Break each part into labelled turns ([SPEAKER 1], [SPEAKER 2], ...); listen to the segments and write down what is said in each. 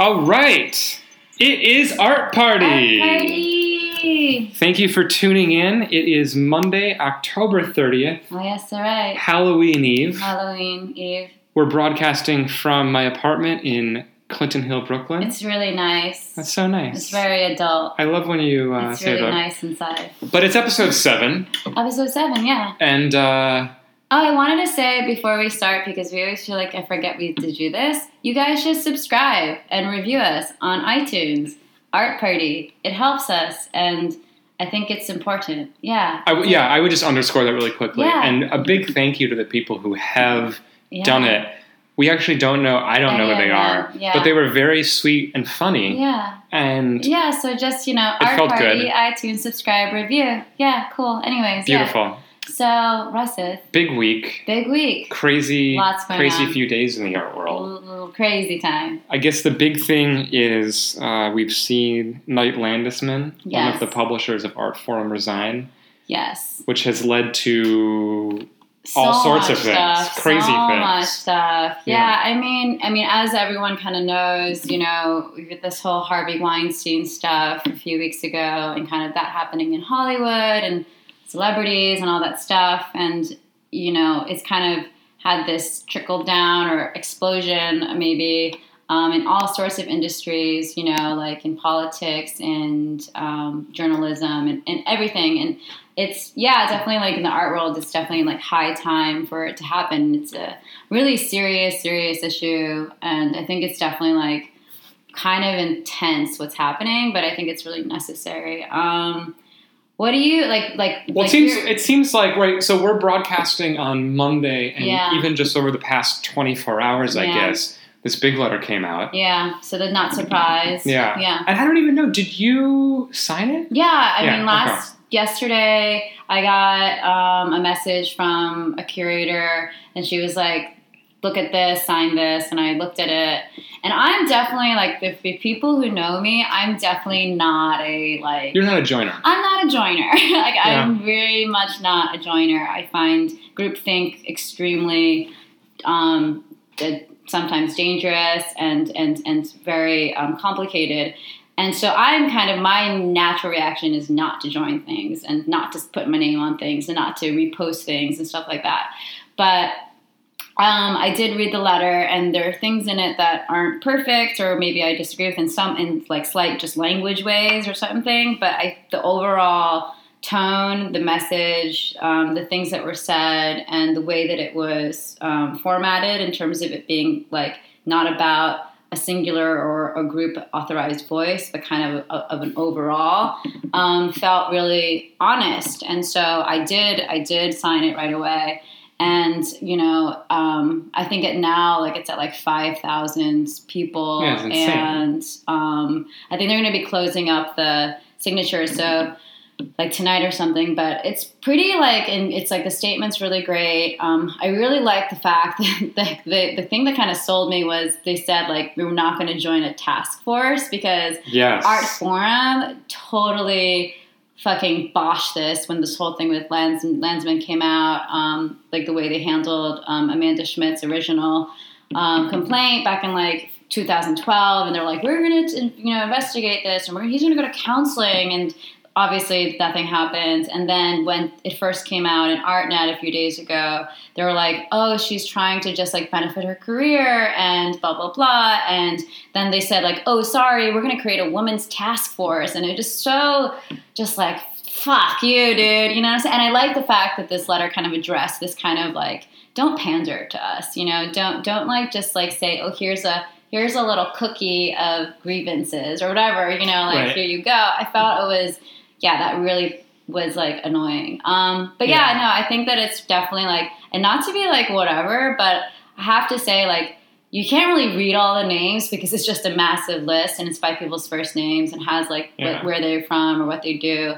[SPEAKER 1] All right. It is Art Party.
[SPEAKER 2] Art party.
[SPEAKER 1] Thank you for tuning in. It is Monday, October 30th,
[SPEAKER 2] Oh yes, all right.
[SPEAKER 1] Halloween Eve.
[SPEAKER 2] Halloween Eve.
[SPEAKER 1] We're broadcasting from my apartment in Clinton Hill, Brooklyn.
[SPEAKER 2] It's really nice.
[SPEAKER 1] That's so nice.
[SPEAKER 2] It's very adult.
[SPEAKER 1] I love when you uh,
[SPEAKER 2] it's
[SPEAKER 1] say
[SPEAKER 2] really
[SPEAKER 1] that.
[SPEAKER 2] nice inside.
[SPEAKER 1] But it's episode seven,
[SPEAKER 2] Episode seven, yeah.
[SPEAKER 1] and uh,
[SPEAKER 2] Oh, I wanted to say before we start because we always feel like I forget we to do this. You guys should subscribe and review us on iTunes. Art Party. It helps us, and I think it's important. Yeah.
[SPEAKER 1] I w- yeah, I would just underscore that really quickly.
[SPEAKER 2] Yeah.
[SPEAKER 1] And a big thank you to the people who have
[SPEAKER 2] yeah.
[SPEAKER 1] done it. We actually don't know. I don't know who they are,
[SPEAKER 2] yeah.
[SPEAKER 1] but they were very sweet and funny.
[SPEAKER 2] Yeah.
[SPEAKER 1] And
[SPEAKER 2] Yeah, so just, you know, Art Party,
[SPEAKER 1] good.
[SPEAKER 2] iTunes, subscribe, review. Yeah, cool. Anyways, yeah.
[SPEAKER 1] beautiful.
[SPEAKER 2] So, Russeth,
[SPEAKER 1] Big week.
[SPEAKER 2] big week.
[SPEAKER 1] Crazy,
[SPEAKER 2] Lots going
[SPEAKER 1] crazy
[SPEAKER 2] on.
[SPEAKER 1] few days in the art world.
[SPEAKER 2] L- crazy time.
[SPEAKER 1] I guess the big thing is uh, we've seen Knight Landesman, one of the publishers of Art Forum, resign,
[SPEAKER 2] Yes.
[SPEAKER 1] which has led to
[SPEAKER 2] So
[SPEAKER 1] All sorts of things.
[SPEAKER 2] Stuff,
[SPEAKER 1] Crazy
[SPEAKER 2] so
[SPEAKER 1] things.
[SPEAKER 2] much stuff.
[SPEAKER 1] Yeah.
[SPEAKER 2] Yeah. I mean, I mean, as everyone kind of knows, you know, we had this whole Harvey Weinstein stuff a few weeks ago, and kind of that happening in Hollywood and celebrities and all that stuff, and you know, it's kind of had this trickle down or explosion, maybe. Um, in all sorts of industries, you know, like in politics and um, journalism and, and everything. And it's yeah definitely like in the art world it's definitely like high time for it to happen it's a really serious serious issue and i think it's definitely like kind of intense what's happening but i think it's really necessary um what do you like like
[SPEAKER 1] Well,
[SPEAKER 2] like
[SPEAKER 1] it seems it seems like right. So we're broadcasting on Monday, and
[SPEAKER 2] Yeah.
[SPEAKER 1] even just over the past 24 hours, I
[SPEAKER 2] Yeah.
[SPEAKER 1] guess this big letter came out.
[SPEAKER 2] yeah so they're not surprised
[SPEAKER 1] Yeah.
[SPEAKER 2] yeah
[SPEAKER 1] And I don't even know. Did you sign it?
[SPEAKER 2] Yeah, I
[SPEAKER 1] Yeah,
[SPEAKER 2] mean, last yesterday I got um, a message from a curator, and she was like, "Look at this, sign this," and I looked at it, and I'm definitely like the, the people who know me. I'm definitely not a like.
[SPEAKER 1] You're not a joiner.
[SPEAKER 2] I'm not a joiner. like I'm very much not a joiner. I find groupthink extremely um, sometimes dangerous and and and very um, complicated. And so I'm kind of my natural reaction is not to join things and not to put my name on things and not to repost things and stuff like that. But um, I did read the letter, and there are things in it that aren't perfect, or maybe I disagree with in some in like slight just language ways or something. But I, the overall tone, the message, um, the things that were said, and the way that it was um, formatted in terms of it being like not about a singular or a group authorized voice, but kind of of an overall, um, felt really honest. And so I did I did sign it right away. And you know, um, I think it now like it's at like five thousand people,
[SPEAKER 1] Yeah,
[SPEAKER 2] and um, I think they're going to be closing up the signatures. So like tonight or something, but it's pretty like, and it's like the statement's really great. Um, I really like the fact that the, the, the thing that kind of sold me was they said like we are not going to join a task force because
[SPEAKER 1] Yes.
[SPEAKER 2] Art Forum totally fucking boshed this when this whole thing with Lands, Landesman came out, um, like the way they handled um, Amanda Schmitt's original um, complaint back in like 2012, and they're like, we're gonna you know investigate this, and we're, he's gonna go to counseling, and obviously nothing happened. And then when it first came out in ArtNet a few days ago, they were like, oh, she's trying to just like benefit her career and blah blah blah. And then they said like, oh, sorry, we're gonna create a women's task force, and it just so just like fuck you, dude. You know what I'm saying? And I like the fact that this letter kind of addressed this kind of like, don't pander to us, you know, don't don't like just like say, oh, here's a here's a little cookie of grievances or whatever, you know, like
[SPEAKER 1] Right.
[SPEAKER 2] here you go. I felt it was yeah, that really was like annoying. Um, but yeah,
[SPEAKER 1] Yeah.
[SPEAKER 2] no, I think that it's definitely like, and not to be like whatever, but I have to say like you can't really read all the names because it's just a massive list and it's by people's first names and has like
[SPEAKER 1] Yeah.
[SPEAKER 2] what, where they're from or what they do.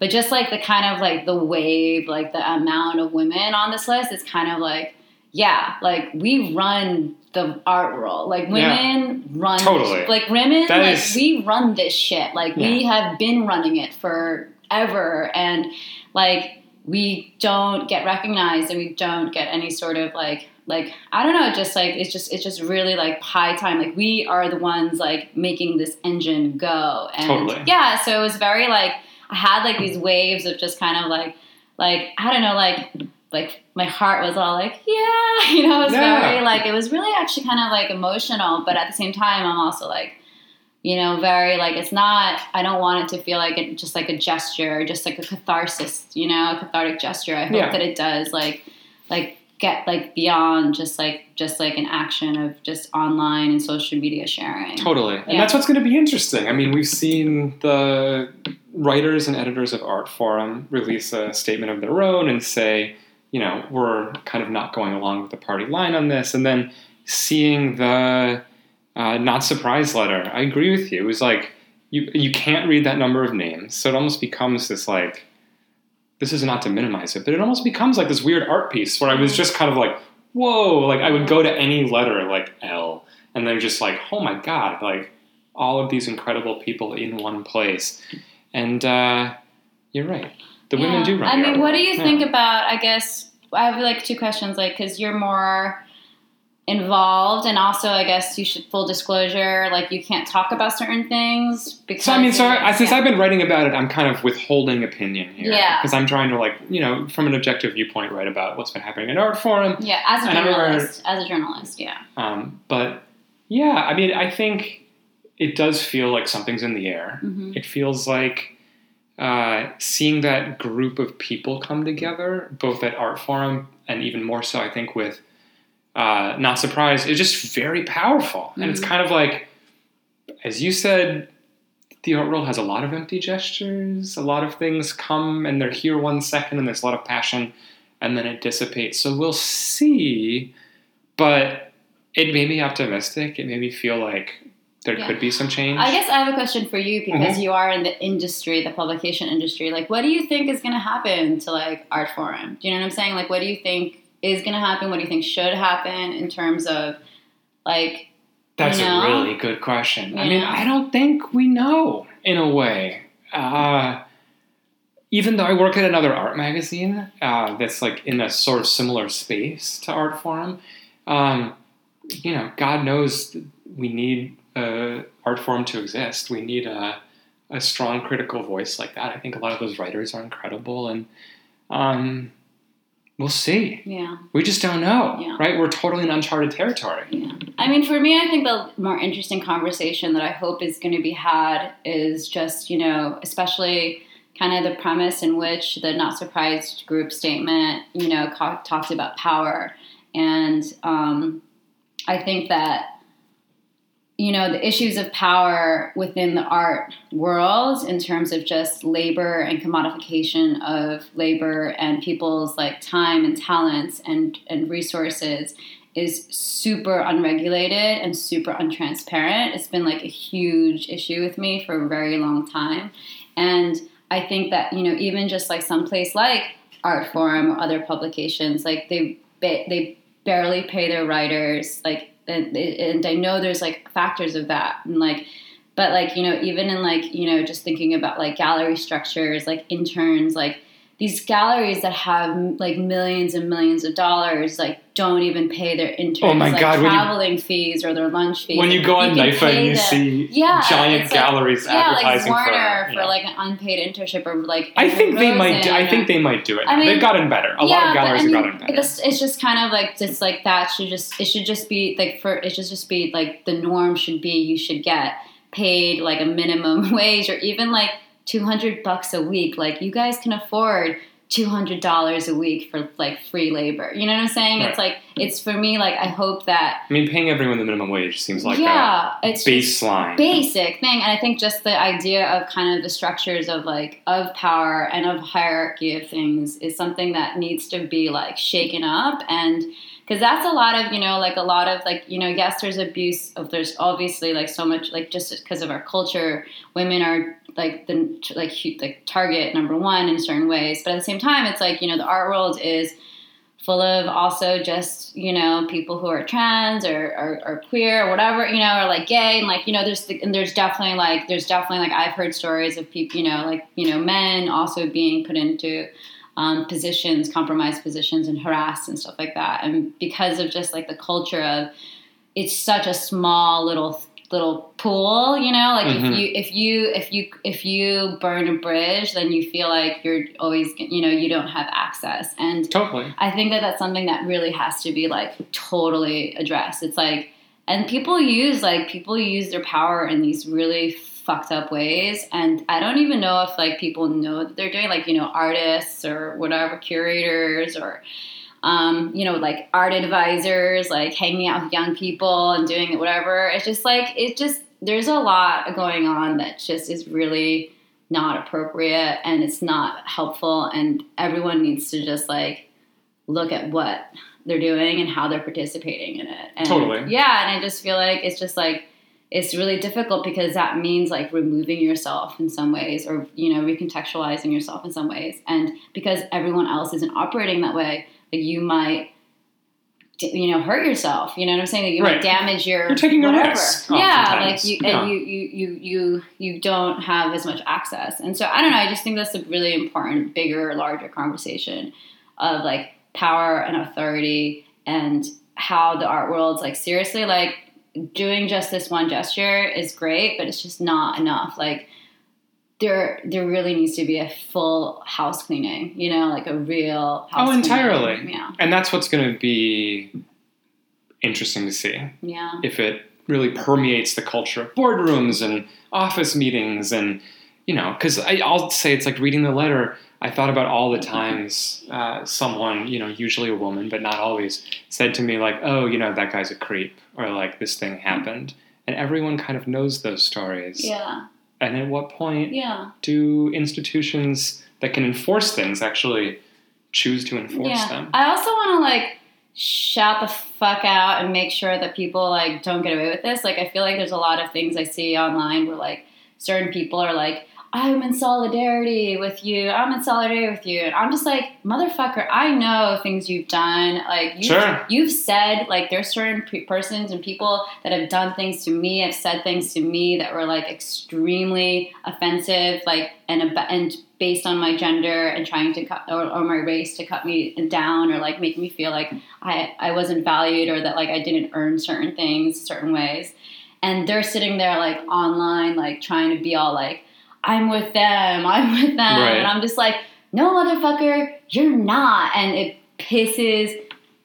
[SPEAKER 2] But just like the kind of like the wave, like the amount of women on this list, it's kind of like, yeah, like we run the art world. Like women run
[SPEAKER 1] Totally.
[SPEAKER 2] like women
[SPEAKER 1] That
[SPEAKER 2] like
[SPEAKER 1] is-
[SPEAKER 2] we run this shit. Like we have been running it forever and like we don't get recognized and we don't get any sort of like like I don't know, just like it's just it's just really like high time. Like we are the ones like making this engine go. And
[SPEAKER 1] Totally.
[SPEAKER 2] yeah, so it was very like I had like these waves of just kind of like like I don't know, like like my heart was all like, yeah, you know, it was
[SPEAKER 1] Yeah.
[SPEAKER 2] very like it was really actually kind of like emotional, but at the same time I'm also like you know, very like it's not. I don't want it to feel like it just like a gesture, or just like a catharsis, you know, a cathartic gesture. I hope
[SPEAKER 1] Yeah.
[SPEAKER 2] that it does like, like get like beyond just like just like an action of just online and social media sharing.
[SPEAKER 1] Totally. And that's what's going to be interesting. I mean, we've seen the writers and editors of Art Forum release a statement of their own and say, you know, we're kind of not going along with the party line on this. And then seeing the uh, not surprise letter, I agree with you. It was like, you, you can't read that number of names. So it almost becomes this like, this is not to minimize it, but it almost becomes like this weird art piece where I was just kind of like, whoa, like I would go to any letter like L, and they're just like, oh my god, like all of these incredible people in one place. And uh, you're right, the women
[SPEAKER 2] Yeah.
[SPEAKER 1] do run.
[SPEAKER 2] I mean, what do you
[SPEAKER 1] Yeah.
[SPEAKER 2] think about? I guess I have like two questions, like because you're more involved, and also I guess you should full disclosure, like you can't talk about certain things because.
[SPEAKER 1] So I mean, so I, since
[SPEAKER 2] yeah.
[SPEAKER 1] I've been writing about it, I'm kind of withholding opinion here.
[SPEAKER 2] Yeah.
[SPEAKER 1] Because I'm trying to like, you know, from an objective viewpoint, write about what's been happening in art forum.
[SPEAKER 2] Yeah, as a journalist, as a journalist, yeah.
[SPEAKER 1] Um, but yeah, I mean, I think it does feel like something's in the air.
[SPEAKER 2] hmm
[SPEAKER 1] It feels like uh, seeing that group of people come together, both at Art Forum and even more so, I think, with uh, Not Surprised, is just very powerful. And it's
[SPEAKER 2] Mhm.
[SPEAKER 1] kind of like, as you said, the art world has a lot of empty gestures. A lot of things come and they're here one second, and there's a lot of passion, and then it dissipates. So we'll see. But it made me optimistic. It made me feel like there
[SPEAKER 2] Yeah.
[SPEAKER 1] could be some change.
[SPEAKER 2] I guess I have a question for you because
[SPEAKER 1] Mm-hmm.
[SPEAKER 2] you are in the industry, the publication industry. Like, what do you think is going to happen to like Art Forum? Do you know what I'm saying? Like, what do you think is going to happen? What do you think should happen in terms of like?
[SPEAKER 1] That's
[SPEAKER 2] You know?
[SPEAKER 1] a really good question. I mean,
[SPEAKER 2] know?
[SPEAKER 1] I don't think we know in a way. Uh, even though I work at another art magazine uh, that's like in a sort of similar space to Art Forum, um, you know, God knows we need uh, Art Forum to exist. We need a, a strong critical voice like that. I think a lot of those writers are incredible, and um, we'll see.
[SPEAKER 2] Yeah,
[SPEAKER 1] We just don't know,
[SPEAKER 2] Yeah.
[SPEAKER 1] right? We're totally in uncharted territory.
[SPEAKER 2] yeah. I mean, for me, I think the more interesting conversation that I hope is going to be had is just you know, especially kind of the premise in which the Not Surprised group statement, you know, co- talked about power, and um, I think that you know the issues of power within the art world in terms of just labor and commodification of labor and people's like time and talents and and resources is super unregulated and super untransparent. It's been like a huge issue with me for a very long time. And i think that you know even just like someplace like art forum or other publications like they they barely pay their writers like and, and i know there's like factors of that. And like but like you know even in like you know just thinking about like gallery structures like interns like these galleries that have like millions and millions of dollars like don't even pay their interns
[SPEAKER 1] Oh my
[SPEAKER 2] like
[SPEAKER 1] God, when you-
[SPEAKER 2] traveling fees or their lunch fees
[SPEAKER 1] When you go on
[SPEAKER 2] can NYFA
[SPEAKER 1] and you
[SPEAKER 2] them-
[SPEAKER 1] see
[SPEAKER 2] Yeah,
[SPEAKER 1] giant
[SPEAKER 2] like-
[SPEAKER 1] galleries
[SPEAKER 2] yeah, like
[SPEAKER 1] advertising
[SPEAKER 2] Warner
[SPEAKER 1] for,
[SPEAKER 2] for,
[SPEAKER 1] you
[SPEAKER 2] like an unpaid internship or like
[SPEAKER 1] I think they might. Do, I think they might do it.
[SPEAKER 2] I mean-
[SPEAKER 1] They've gotten better. A lot
[SPEAKER 2] yeah,
[SPEAKER 1] of
[SPEAKER 2] but,
[SPEAKER 1] galleries
[SPEAKER 2] I mean,
[SPEAKER 1] have gotten better.
[SPEAKER 2] It's, it's just kind of like just like that should just it should just be like for it should just be like the norm should be you should get paid like a minimum wage or even like 200 bucks a week like you guys can afford $200 a week for like free labor. You know what i'm saying? It's like it's for me like i hope that
[SPEAKER 1] I mean, paying everyone the minimum wage seems like
[SPEAKER 2] yeah it's
[SPEAKER 1] baseline.
[SPEAKER 2] basic thing and i think just the idea of kind of the structures of like of power and of hierarchy of things is something that needs to be like shaken up and because that's a lot of you know like a lot of like you know yes there's abuse of there's obviously like so much like just because of our culture women are like the like like target number one in certain ways but at the same time it's like you know the art world is full of also just you know people who are trans or, or, or queer or whatever you know or like gay and like you know there's the, and there's definitely like there's definitely like I've heard stories of people you know like you know men also being put into um, positions, compromised positions, and harassed and stuff like that. And because of just like the culture of it's such a small little little pool, you know, like
[SPEAKER 1] Mhm.
[SPEAKER 2] if you if you if you if you burn a bridge, then you feel like you're always you know you don't have access. And
[SPEAKER 1] Totally.
[SPEAKER 2] I think that that's something that really has to be like totally addressed. It's like, and people use like people use their power in these really fucked up ways, and I don't even know if like people know that they're doing like you know artists or whatever curators or. Um, you know, like art advisors, like hanging out with young people and doing whatever. It's just like it just there's a lot going on that just is really not appropriate and it's not helpful and everyone needs to just like look at what they're doing and how they're participating in it. And
[SPEAKER 1] Totally.
[SPEAKER 2] Yeah, and I just feel like it's just like it's really difficult because that means like removing yourself in some ways or you know recontextualizing yourself in some ways and because everyone else isn't operating that way like you might you know hurt yourself you know what i'm saying? Like you
[SPEAKER 1] Right.
[SPEAKER 2] might damage your
[SPEAKER 1] You're taking a risk
[SPEAKER 2] yeah like you
[SPEAKER 1] Yeah.
[SPEAKER 2] and you, you you you you don't have as much access. And so i don't know i just think that's a really important bigger larger conversation of like power and authority and how the art world's like seriously like doing just this one gesture is great but it's just not enough. Like there there really needs to be a full house cleaning you know like a real house
[SPEAKER 1] Oh, entirely.
[SPEAKER 2] cleaning. yeah.
[SPEAKER 1] And that's what's going to be interesting to see.
[SPEAKER 2] Yeah.
[SPEAKER 1] If it really permeates the culture of boardrooms and office meetings and you know because i'll say it's like reading the letter. I thought about all the times uh, someone you know usually a woman but not always said to me like oh you know that guy's a creep or like this thing happened. And everyone kind of knows those stories.
[SPEAKER 2] Yeah
[SPEAKER 1] and at what point
[SPEAKER 2] yeah.
[SPEAKER 1] do institutions that can enforce things actually choose to enforce
[SPEAKER 2] yeah.
[SPEAKER 1] them?
[SPEAKER 2] I also want to like shout the fuck out and make sure that people like don't get away with this. Like i feel like there's a lot of things i see online where like certain people are like i'm in solidarity with you. I'm in solidarity with you. And i'm just like motherfucker i know things you've done. Like you,
[SPEAKER 1] Sure.
[SPEAKER 2] you've said like there's certain pe- persons and people that have done things to me have said things to me that were like extremely offensive like and and based on my gender and trying to cut or, or my race to cut me down or like make me feel like I, I wasn't valued or that like I didn't earn certain things certain ways. And they're sitting there like online like trying to be all like I'm with them I'm with them.
[SPEAKER 1] Right.
[SPEAKER 2] and I'm just like no motherfucker you're not. And it pisses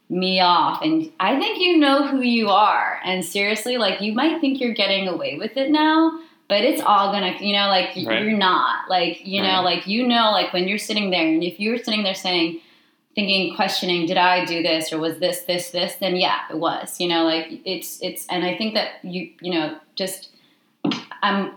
[SPEAKER 2] me off. And I think you know who you are. And seriously like you might think you're getting away with it now but it's all gonna you know like
[SPEAKER 1] Right.
[SPEAKER 2] you're not. Like you know like you know like when you're sitting there and if you're sitting there saying thinking questioning did i do this or was this this this? then yeah it was you know like it's it's and i think that you you know just i'm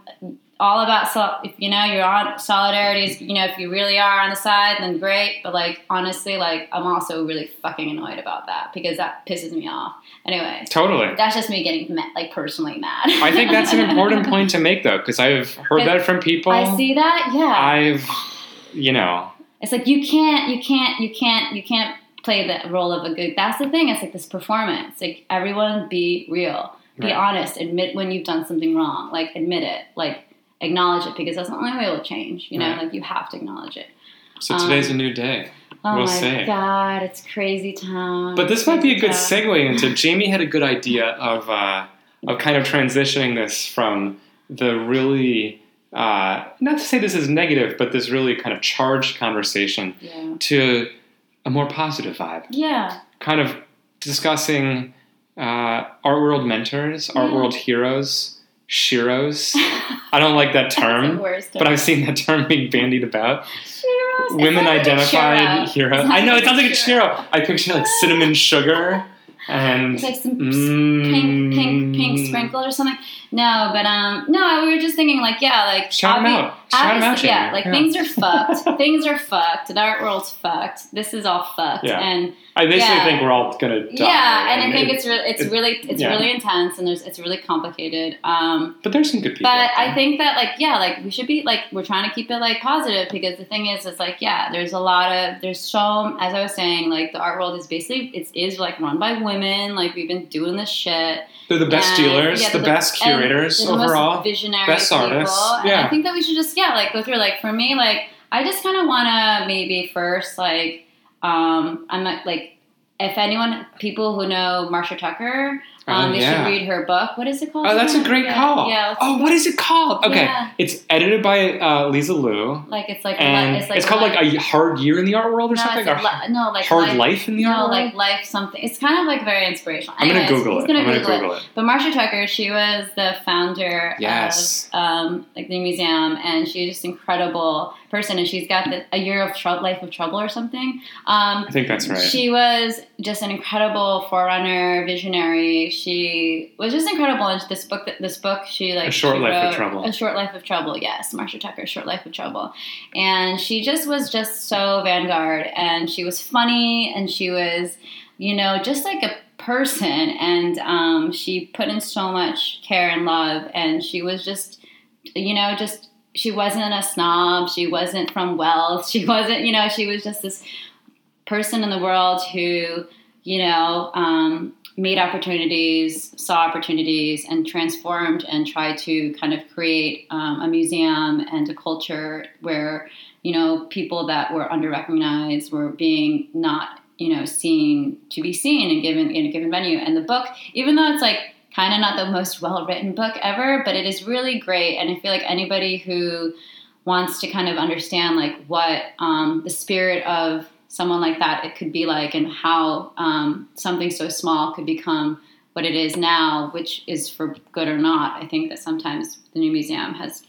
[SPEAKER 2] all about so if you know you're on solidarities you know if you really are on the side then great but like honestly like i'm also really fucking annoyed about that because that pisses me off anyways
[SPEAKER 1] totally
[SPEAKER 2] that's just me getting like personally mad
[SPEAKER 1] I think that's an important point to make, though, because I've heard that from people.
[SPEAKER 2] i see that yeah
[SPEAKER 1] I've, you know,
[SPEAKER 2] It's like you can't, you can't, you can't, you can't play the role of a good. That's the thing. It's like this performance. Like everyone, be real, be
[SPEAKER 1] Right.
[SPEAKER 2] honest, admit when you've done something wrong. Like admit it, like acknowledge it, because that's the only way it'll change. You know,
[SPEAKER 1] Right.
[SPEAKER 2] like you have to acknowledge it.
[SPEAKER 1] so today's
[SPEAKER 2] Um,
[SPEAKER 1] a new day.
[SPEAKER 2] Oh
[SPEAKER 1] We'll
[SPEAKER 2] my
[SPEAKER 1] see.
[SPEAKER 2] god, it's crazy time.
[SPEAKER 1] But this might be a good segue into Jamie had a good idea of uh, of kind of transitioning this from the really uh, not to say this is negative, but this really kind of charged conversation
[SPEAKER 2] Yeah.
[SPEAKER 1] to a more positive vibe.
[SPEAKER 2] Yeah.
[SPEAKER 1] Kind of discussing uh, art world mentors, art
[SPEAKER 2] Yeah.
[SPEAKER 1] world heroes, sheroes. I don't like that term, but I've seen that term being bandied about.
[SPEAKER 2] Sheroes. It
[SPEAKER 1] Women
[SPEAKER 2] like
[SPEAKER 1] identified heroes. I know it sounds like a
[SPEAKER 2] churro.
[SPEAKER 1] I picture like cinnamon sugar and
[SPEAKER 2] It's like some
[SPEAKER 1] mm,
[SPEAKER 2] pink, pink, pink sprinkles or something. No, but um, no, we were just thinking like, yeah, like
[SPEAKER 1] Shout
[SPEAKER 2] obvi-
[SPEAKER 1] out. Shout 'em out,
[SPEAKER 2] obviously- Yeah, like
[SPEAKER 1] Yeah.
[SPEAKER 2] things are fucked. things are fucked. The art world's fucked. This is all fucked.
[SPEAKER 1] Yeah.
[SPEAKER 2] And
[SPEAKER 1] I basically
[SPEAKER 2] Yeah.
[SPEAKER 1] think we're all gonna die.
[SPEAKER 2] yeah, and I think
[SPEAKER 1] it-
[SPEAKER 2] it's really, it's
[SPEAKER 1] it-
[SPEAKER 2] really, it's
[SPEAKER 1] yeah.
[SPEAKER 2] really intense, and there's, it's really complicated. Um,
[SPEAKER 1] but there's some good people.
[SPEAKER 2] but I think that like yeah, like we should be like we're trying to keep it like positive because the thing is, it's like yeah, there's a lot of there's so as I was saying, like the art world is basically it is like run by women. Like we've been doing this shit.
[SPEAKER 1] they're the best
[SPEAKER 2] And,
[SPEAKER 1] dealers,
[SPEAKER 2] yeah,
[SPEAKER 1] the
[SPEAKER 2] they're
[SPEAKER 1] best curators
[SPEAKER 2] the
[SPEAKER 1] overall.
[SPEAKER 2] visionary
[SPEAKER 1] best
[SPEAKER 2] people.
[SPEAKER 1] artists,
[SPEAKER 2] And
[SPEAKER 1] yeah.
[SPEAKER 2] I think that we should just yeah, like go through like for me, like I just kind of want to maybe first like um, I'm not, like if anyone people who know Marcia Tucker, um,
[SPEAKER 1] Oh,
[SPEAKER 2] they
[SPEAKER 1] yeah.
[SPEAKER 2] should read her book. What is it called?
[SPEAKER 1] Oh, that's a great
[SPEAKER 2] yeah,
[SPEAKER 1] call.
[SPEAKER 2] Yeah.
[SPEAKER 1] oh, what is it called? Okay,
[SPEAKER 2] Yeah.
[SPEAKER 1] it's edited by uh, Liza Lou,
[SPEAKER 2] Like it's like
[SPEAKER 1] and
[SPEAKER 2] li-
[SPEAKER 1] it's,
[SPEAKER 2] it's
[SPEAKER 1] called
[SPEAKER 2] li-
[SPEAKER 1] like a hard year in the art world or
[SPEAKER 2] no,
[SPEAKER 1] something, or
[SPEAKER 2] like li- no, like
[SPEAKER 1] hard
[SPEAKER 2] life,
[SPEAKER 1] life in the
[SPEAKER 2] no,
[SPEAKER 1] art world.
[SPEAKER 2] like life something. It's kind of like very inspirational.
[SPEAKER 1] I'm gonna Google it.
[SPEAKER 2] Gonna
[SPEAKER 1] I'm gonna
[SPEAKER 2] Google,
[SPEAKER 1] Google
[SPEAKER 2] it.
[SPEAKER 1] it.
[SPEAKER 2] But Marcia Tucker, she was the founder
[SPEAKER 1] Yes.
[SPEAKER 2] of um, like the museum, and she's just an incredible person. And she's got the, a year of trou- life of trouble or something. Um,
[SPEAKER 1] I think that's right.
[SPEAKER 2] she was just an incredible forerunner, visionary. She was just incredible. And this book, this book, she like
[SPEAKER 1] A Short Life of Trouble.
[SPEAKER 2] A short life of trouble. Yes, Marcia Tucker, Short Life of Trouble, and she just was just so vanguard. And she was funny, and she was, you know, just like a person. And um, she put in so much care and love. And she was just, you know, just she wasn't a snob. She wasn't from wealth. She wasn't, you know, she was just this person in the world who, you know, um, made opportunities, saw opportunities, and transformed and tried to kind of create um, a museum and a culture where, you know, people that were under recognized were being not, you know, seen to be seen and given in a given venue. And the book, even though it's like kind of not the most well written book ever, but it is really great. And I feel like anybody who wants to kind of understand like what um, the spirit of someone like that it could be like and how um, something so small could become what it is now which is for good or not i think that sometimes the new museum has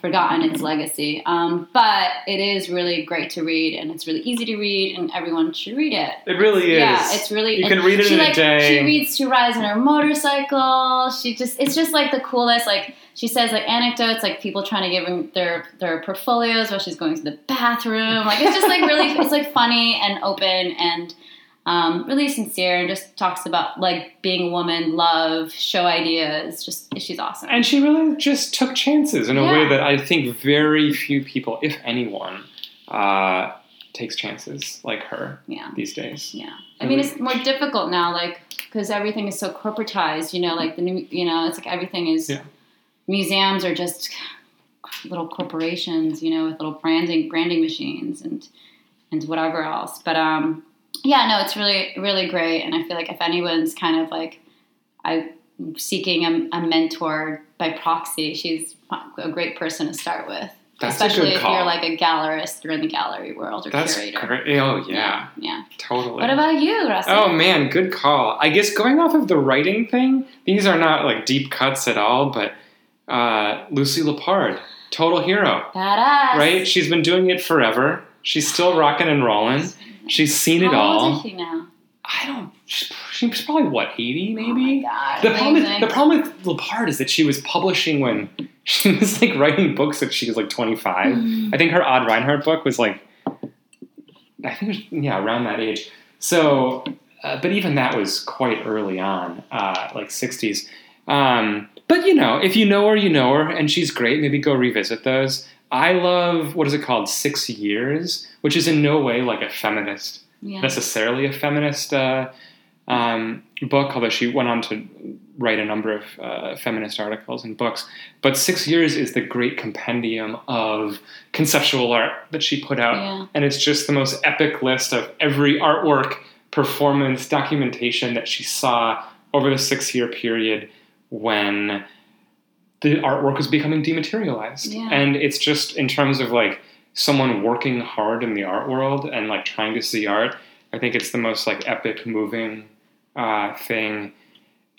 [SPEAKER 2] forgotten its legacy um, but it is really great to read and it's really easy to read and everyone should read it
[SPEAKER 1] it really is.
[SPEAKER 2] yeah, it's really.
[SPEAKER 1] You can read it
[SPEAKER 2] she,
[SPEAKER 1] in a day.
[SPEAKER 2] She reads to rise on her motorcycle. She just, it's just like the coolest. Like she says, like anecdotes, like people trying to give them their their portfolios while she's going to the bathroom. Like it's just like really, it's like funny and open and um, really sincere, and just talks about like being a woman, love, show ideas. Just she's awesome.
[SPEAKER 1] and she really just took chances in a way that I think very few people, if anyone, uh, takes chances like her
[SPEAKER 2] yeah.
[SPEAKER 1] these days.
[SPEAKER 2] Yeah, I mean it's more difficult now, like because everything is so corporatized. You know, like the new, you know, it's like everything is.
[SPEAKER 1] Yeah.
[SPEAKER 2] Museums are just little corporations, you know, with little branding branding machines and and whatever else. But um, yeah, no, it's really really great, and I feel like if anyone's kind of like I seeking a, a mentor by proxy, she's a great person to start with.
[SPEAKER 1] That's a
[SPEAKER 2] Especially if
[SPEAKER 1] call.
[SPEAKER 2] you're like a gallerist or in the gallery world or
[SPEAKER 1] That's
[SPEAKER 2] curator.
[SPEAKER 1] great. Oh yeah,
[SPEAKER 2] yeah.
[SPEAKER 1] totally.
[SPEAKER 2] What about you, Russell?
[SPEAKER 1] Oh man, good call. I guess going off of the writing thing, these are not like deep cuts at all, but uh, Lucy Lippard, total hero,
[SPEAKER 2] Badass.
[SPEAKER 1] right? She's been doing it forever. She's still rocking and rolling. She's seen it all.
[SPEAKER 2] How old is she now?
[SPEAKER 1] I don't. She's probably what eighty,
[SPEAKER 2] Oh my
[SPEAKER 1] maybe.
[SPEAKER 2] god.
[SPEAKER 1] the problem,
[SPEAKER 2] amazing.
[SPEAKER 1] the problem with Lippard is that she was publishing when she was like writing books when she was like twenty five. I think her Ad Reinhardt book was like, I think it was, yeah, around that age. So, uh, but even that was quite early on, uh, like 60s. Um, but you know, if you know her, you know her, and she's great. Maybe go revisit those. I love, what is it called? Six Years, which is in no way like a feminist,
[SPEAKER 2] yeah.
[SPEAKER 1] necessarily a feminist uh, um, book, although she went on to write a number of uh, feminist articles and books. But Six Years is the great compendium of conceptual art that she put out.
[SPEAKER 2] Yeah.
[SPEAKER 1] And it's just the most epic list of every artwork, performance, documentation that she saw over the six year period when the artwork is becoming dematerialized.
[SPEAKER 2] Yeah.
[SPEAKER 1] And it's just in terms of like someone working hard in the art world and like trying to see art, I think it's the most like epic, moving uh, thing.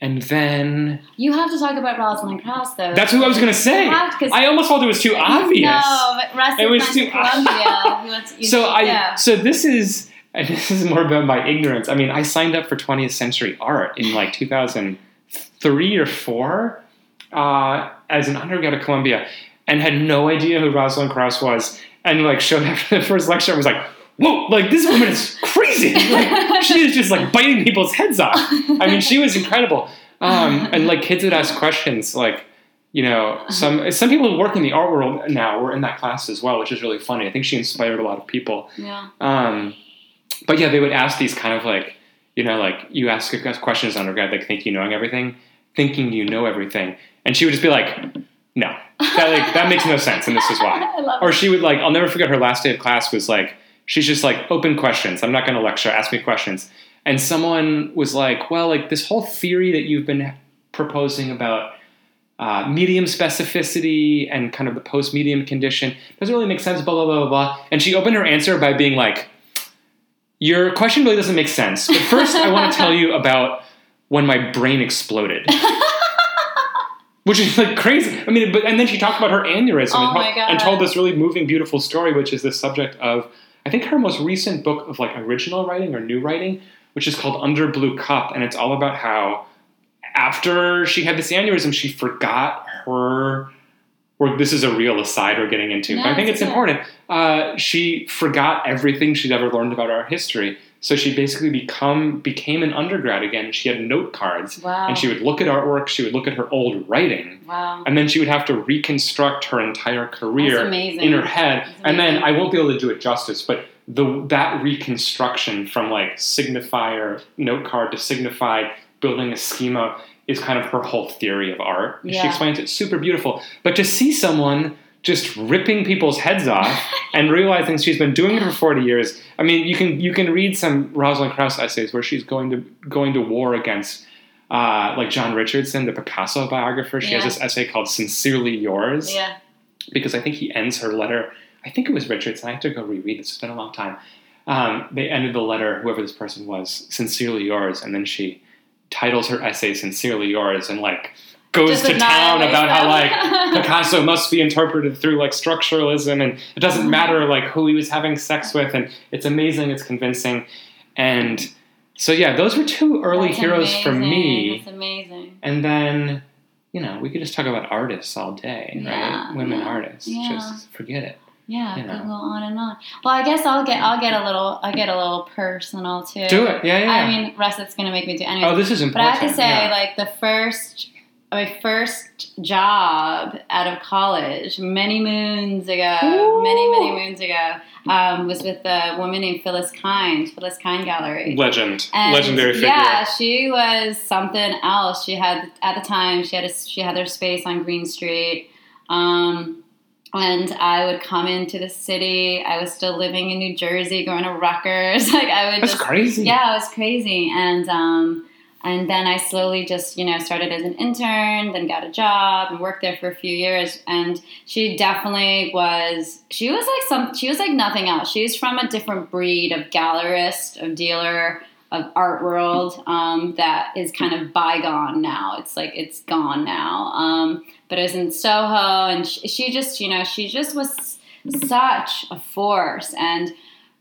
[SPEAKER 1] And then
[SPEAKER 2] You have to talk about Rosalind Krauss, though.
[SPEAKER 1] that's who I was say.
[SPEAKER 2] Have to, 'cause-
[SPEAKER 1] I almost felt it was too obvious.
[SPEAKER 2] No, but Russ
[SPEAKER 1] It was too-
[SPEAKER 2] to Columbia. He went to- you-
[SPEAKER 1] So I
[SPEAKER 2] yeah.
[SPEAKER 1] so this is and this is more about my ignorance. I mean, I signed up for 20th Century Art in like 2003 or four uh, as an undergrad at Columbia, and had no idea who Rosalind Krauss was. And like showed up for the first lecture, and was like, "Whoa! Like this woman is crazy! Like, she is just like biting people's heads off." I mean, she was incredible. Um, and like kids would ask questions like. You know, some some people who work in the art world now were in that class as well, which is really funny. I think she inspired a lot of people.
[SPEAKER 2] yeah.
[SPEAKER 1] Um, but yeah, they would ask these kind of like, you know, like you ask questions on undergrad, like think you knowing everything, thinking you know everything, and she would just be like, no, that like that makes no sense, and this is why. Or she would like, I'll never forget her last day of class was like, she's just like, open questions. I'm not going to lecture. Ask me questions. And someone was like, well, like this whole theory that you've been proposing about uh, medium specificity and kind of the post medium condition doesn't really make sense. Blah blah blah blah blah. And she opened her answer by being like, your question really doesn't make sense. But first, I want to tell you about when my brain exploded. Which is like crazy. I mean, but and then she talked about her aneurysm
[SPEAKER 2] Oh
[SPEAKER 1] and, and told this really moving, beautiful story, which is the subject of I think her most recent book of like original writing or new writing, which is called Under Blue Cup, and it's all about how after she had this aneurysm, she forgot her. Or this is a real aside we're getting into, but I think
[SPEAKER 2] it's
[SPEAKER 1] it's
[SPEAKER 2] good.
[SPEAKER 1] important. Uh, she forgot everything she'd ever learned about our history, so she basically become became an undergrad again. She had note cards,
[SPEAKER 2] Wow.
[SPEAKER 1] and she would look at artwork. She would look at her old writing,
[SPEAKER 2] wow.
[SPEAKER 1] and then she would have to reconstruct her entire career in her head. And then. I won't be able to do it justice, but the that reconstruction from like signifier note card to signified building a schema is kind of her whole theory of art. She explains it super beautiful. But to see someone just ripping people's heads off and realizing she's been doing it for 40 years. I mean, you can you can read some Rosalind Krauss essays where she's going to going to war against uh, like John Richardson, the Picasso biographer. She has this essay called "Sincerely Yours,"
[SPEAKER 2] Yeah.
[SPEAKER 1] because I think he ends her letter. I think it was Richardson. I have to go reread this. It's been a long time. Um, they ended the letter, whoever this person was, "Sincerely Yours," and then she titles her essay "Sincerely Yours" and like goes
[SPEAKER 2] Just
[SPEAKER 1] to town about how like Picasso must be interpreted through like structuralism, and it doesn't mm-hmm. matter like who he was having sex with, and it's amazing, it's convincing, and so yeah, those were two early
[SPEAKER 2] That's
[SPEAKER 1] heroes for me.
[SPEAKER 2] That's amazing.
[SPEAKER 1] And then, you know, we could just talk about artists all day,
[SPEAKER 2] Yeah,
[SPEAKER 1] right? Women
[SPEAKER 2] yeah,
[SPEAKER 1] artists.
[SPEAKER 2] yeah.
[SPEAKER 1] Just forget it.
[SPEAKER 2] Yeah,
[SPEAKER 1] You know.
[SPEAKER 2] go on and on. Well, I guess I'll get I'll get a little I'll get a little personal too.
[SPEAKER 1] Do it. Yeah, yeah.
[SPEAKER 2] I mean, Russ, it's gonna make me do anything.
[SPEAKER 1] oh, this is
[SPEAKER 2] but
[SPEAKER 1] important.
[SPEAKER 2] I have to say,
[SPEAKER 1] yeah.
[SPEAKER 2] like the first my first job out of college, many moons ago,
[SPEAKER 1] Ooh.
[SPEAKER 2] many many moons ago, um, was with a woman named Phyllis Kind, Phyllis Kind Gallery.
[SPEAKER 1] legend,
[SPEAKER 2] And
[SPEAKER 1] legendary figure.
[SPEAKER 2] Yeah, she was something else. She had at the time she had a, she had their space on Greene Street, um, and I would come into the city. I was still living in New Jersey, going to Rutgers. Like I would
[SPEAKER 1] That's
[SPEAKER 2] just
[SPEAKER 1] crazy.
[SPEAKER 2] yeah, it was crazy. And um, and then I slowly just you know started as an intern, then got a job and worked there for a few years. And she definitely was. She was like some. She was like nothing else. She's from a different breed of gallerist, of dealer. Of art world um, that is kind of bygone now. It's like it's gone now. Um, but it was in Soho, and she, she just, you know, she just was such a force, and